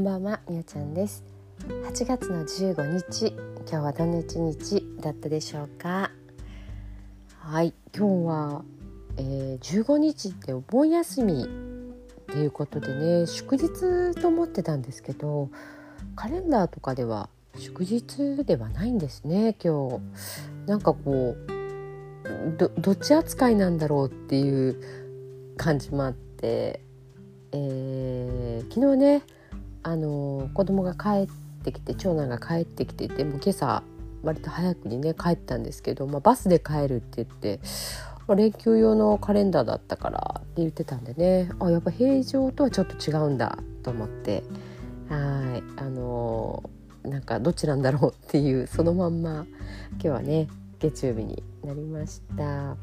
んばんはみおちゃんです。8月の15日今日はどんな一日だったでしょうか？はい今日は、えー、15日ってお盆休みっていうことでね祝日と思ってたんですけどカレンダーとかでは祝日ではないんですね今日。なんかこうどどっち扱いなんだろうっていう感じもあって、えー、昨日ねあの子供が帰ってきて長男が帰ってきててもう今朝割と早くにね帰ったんですけど、まあ、バスで帰るって言って、まあ、連休用のカレンダーだったからって言ってたんでね。あやっぱ平常とはちょっと違うんだと思って。はい。あのなんかどっちなんだろうっていうそのまんま今日はね月曜日になりました。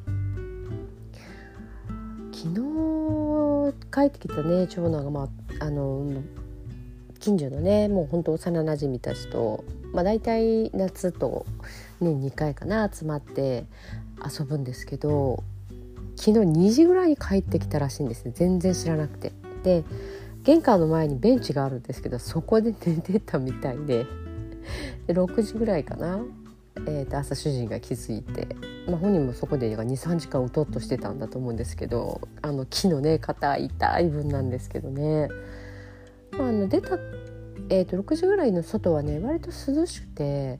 昨日帰ってきたね長男が、まあ、あの近所のねもうほんと幼なじみたちと、まあ、大体夏と年2回かな集まって遊ぶんですけど昨日2時ぐらいに帰ってきたらしいんですね全然知らなくて。で玄関の前にベンチがあるんですけどそこで 寝てたみたいでで6時ぐらいかな、えー、と朝主人が気づいて、まあ、本人もそこで23時間うとっとしてたんだと思うんですけどあの木のね硬い痛い分なんですけどね、あの出た、えーと、6時ぐらいの外はね割と涼しくて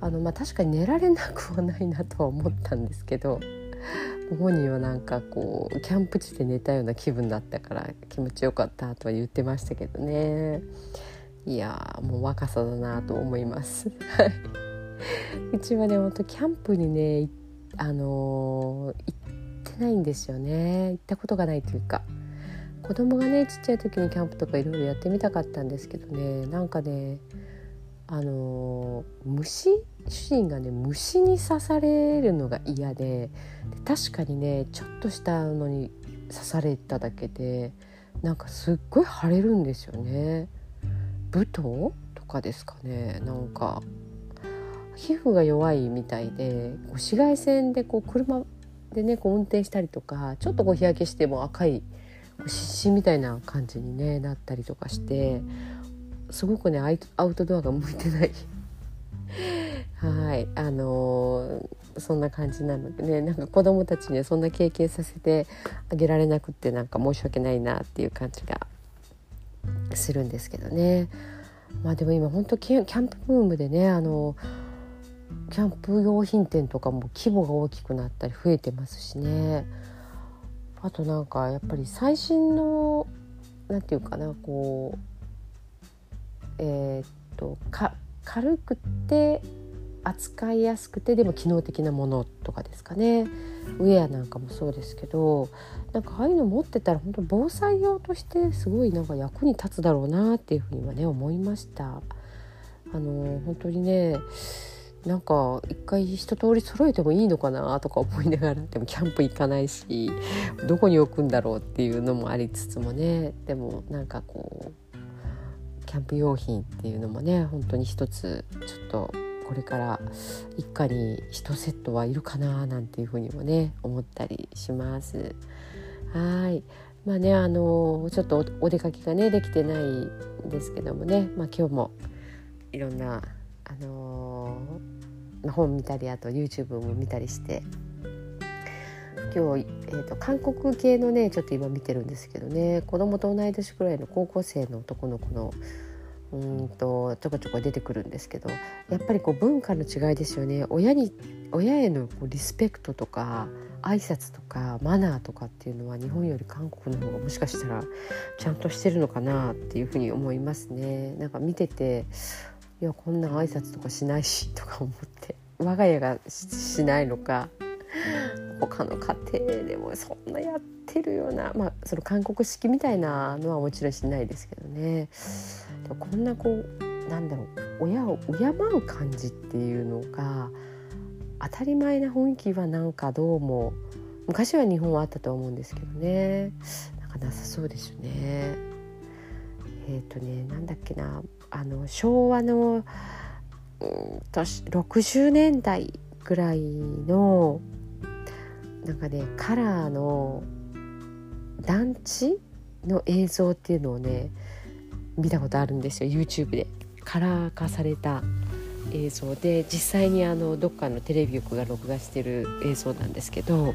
あの、まあ、確かに寝られなくはないなとは思ったんですけど本人はなんかこうキャンプ地で寝たような気分だったから気持ちよかったとは言ってましたけどね。いやもう若さだなと思います。うちはねほんとキャンプにねあのー、行ってないんですよね。行ったことがないというか。子供がねちっちゃい時にキャンプとかいろいろやってみたかったんですけどね。なんかねあの虫？主人がね虫に刺されるのが嫌で確かにねちょっとしたのに刺されただけでなんかすっごい腫れるんですよね。ブトとかですかね。なんか皮膚が弱いみたいでこう紫外線でこう車でねこう運転したりとかちょっとこう日焼けしても赤い湿疹みたいな感じに、ね、なったりとかしてすごくねアウトドアが向いてない。はい。あのー、そんな感じなのでねなんか子供たちにそんな経験させてあげられなくってなんか申し訳ないなっていう感じがするんですけどね。まあでも今本当キャンプブームでねあのキャンプ用品店とかも規模が大きくなったり増えてますしね。あとなんかやっぱり最新の何て言うかなこうえー、っと軽くて扱いやすくてでも機能的なものとかですかねウェアなんかもそうですけどなんかああいうの持ってたら本当防災用としてすごいなんか役に立つだろうなっていうふうにはね思いました。あの本当にねなんか一回一通り揃えてもいいのかなとか思いながらでもキャンプ行かないしどこに置くんだろうっていうのもありつつもね。でもなんかこうキャンプ用品っていうのもね本当に一つちょっとこれから一家に1セットはいるかななんていうふうにもね思ったりします。はい。まあねあのちょっとお出かけがねできてないんですけどもね、まあ、今日もいろんなあのー、本見たりあと YouTube も見たりして。今日、えーと、韓国系のねちょっと今見てるんですけどね。子供と同い年くらいの高校生の男の子のうんとちょこちょこ出てくるんですけど。やっぱりこう文化の違いですよね。親に親へのこうリスペクトとか挨拶とかマナーとかっていうのは日本より韓国の方がもしかしたらちゃんとしてるのかなっていうふうに思いますね。なんか見てていやこんな挨拶とかしないしとか思って 我が家がしないのか 他の家庭でもそんなやってるようなまあその韓国式みたいなのはもちろんしないですけどね。でもこんなこうなんだろう親を敬う感じっていうのが当たり前な雰囲気はなんかどうも昔は日本はあったと思うんですけどね。なんかなさそうですよね。えっ、ー、とねなんだっけな。あの昭和の、うん、年60年代ぐらいのなんかねカラーの団地の映像っていうのをね見たことあるんですよ YouTube で。カラー化された映像で実際にあのどっかのテレビ局が録画してる映像なんですけど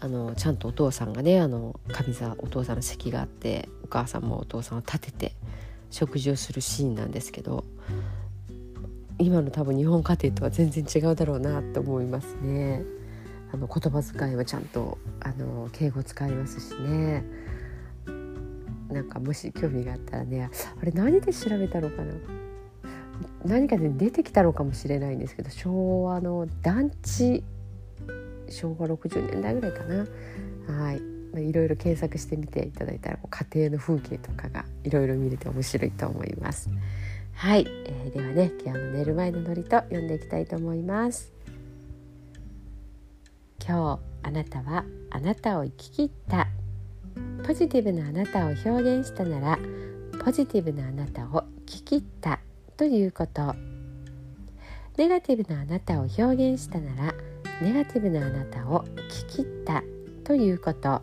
あのちゃんとお父さんがねあの上座お父さんの席があってお母さんもお父さんを立てて食事をするシーンなんですけど今の多分日本家庭とは全然違うだろうなと思いますね。あの言葉遣いはちゃんとあの敬語使いますしね。なんかもし興味があったらねあれ何で調べたのかな？何かで出てきたのかもしれないんですけど昭和の団地昭和60年代ぐらいかなはいいろいろ検索してみていただいたら家庭の風景とかがいろいろ見れて面白いと思います。はい、えー、ではね今日の寝る前のノリと読んでいきたいと思います。今日あなたはあなたを生き切った。ポジティブなあなたを表現したならポジティブなあなたを生き切ったということ。ネガティブなあなたを表現したならネガティブなあなたを生き切ったということ。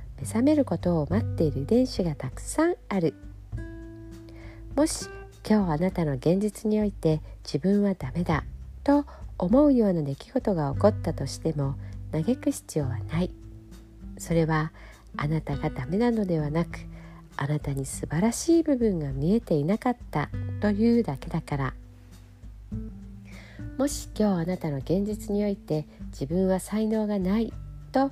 目覚めることを待っている遺伝子がたくさんある。もし今日あなたの現実において自分はダメだと思うような出来事が起こったとしても嘆く必要はない。それはあなたがダメなのではなくあなたに素晴らしい部分が見えていなかったというだけだから。もし今日あなたの現実において自分は才能がないと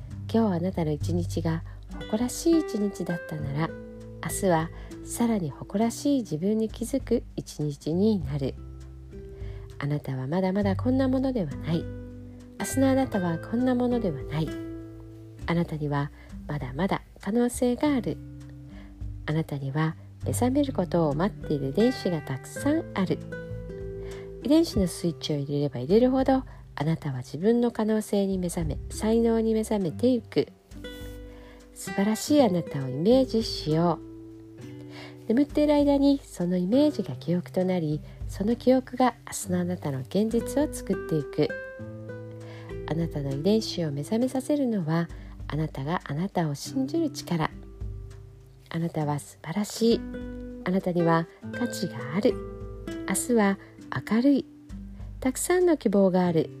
今日あなたの一日が誇らしい一日だったなら明日はさらに誇らしい自分に気づく一日になる。あなたはまだまだこんなものではない。明日のあなたはこんなものではない。あなたにはまだまだ可能性がある。あなたには目覚めることを待っている遺伝子がたくさんある。遺伝子のスイッチを入れれば入れるほどあなたは自分の可能性に目覚め才能に目覚めていく。素晴らしいあなたをイメージしよう。眠っている間にそのイメージが記憶となりその記憶が明日のあなたの現実を作っていく。あなたの遺伝子を目覚めさせるのはあなたがあなたを信じる力。あなたは素晴らしい。あなたには価値がある。明日は明るい。たくさんの希望がある。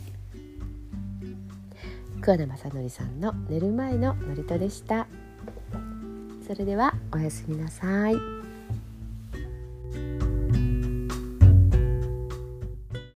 桑名正則さんの寝る前のノリとでしたそれではおやすみなさい。